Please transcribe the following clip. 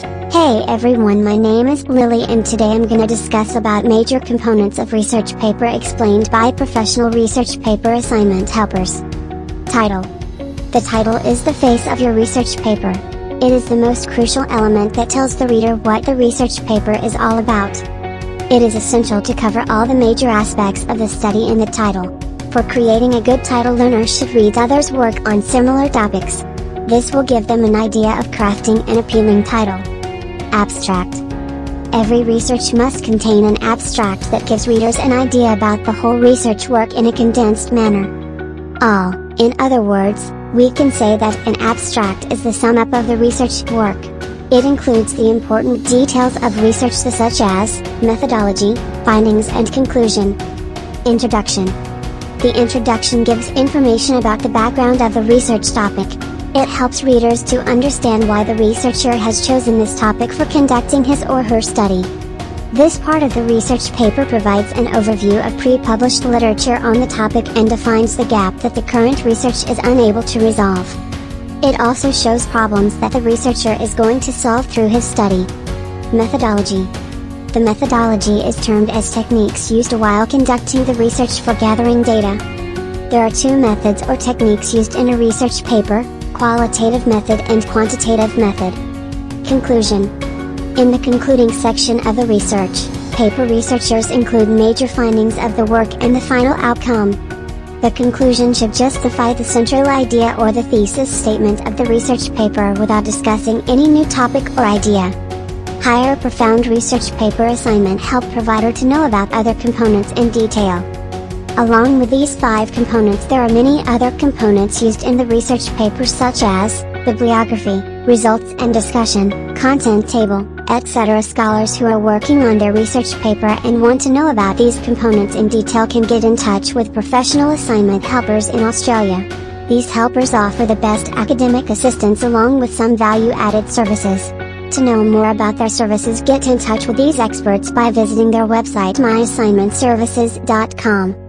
Hey everyone my name is Lily and today I'm gonna discuss about major components of research paper explained by professional research paper assignment helpers. Title. The title is the face of your research paper. It is the most crucial element that tells the reader what the research paper is all about. It is essential to cover all the major aspects of the study in the title. For creating a good title learners should read others' work on similar topics. This will give them an idea of crafting an appealing title. Abstract. Every research must contain an abstract that gives readers an idea about the whole research work in a condensed manner. All, in other words, we can say that an abstract is the sum up of the research work. It includes the important details of research such as, methodology, findings and conclusion. Introduction. The introduction gives information about the background of the research topic, it helps readers to understand why the researcher has chosen this topic for conducting his or her study. This part of the research paper provides an overview of pre-published literature on the topic and defines the gap that the current research is unable to resolve. It also shows problems that the researcher is going to solve through his study. Methodology The methodology is termed as techniques used while conducting the research for gathering data. There are two methods or techniques used in a research paper, qualitative method and quantitative method. Conclusion In the concluding section of the research, paper researchers include major findings of the work and the final outcome. The conclusion should justify the central idea or the thesis statement of the research paper without discussing any new topic or idea. Hire profound research paper assignment help provider to know about other components in detail. Along with these five components there are many other components used in the research paper such as, bibliography, results and discussion, content table, etc. Scholars who are working on their research paper and want to know about these components in detail can get in touch with professional assignment helpers in Australia. These helpers offer the best academic assistance along with some value-added services. To know more about their services get in touch with these experts by visiting their website myassignmentservices.com.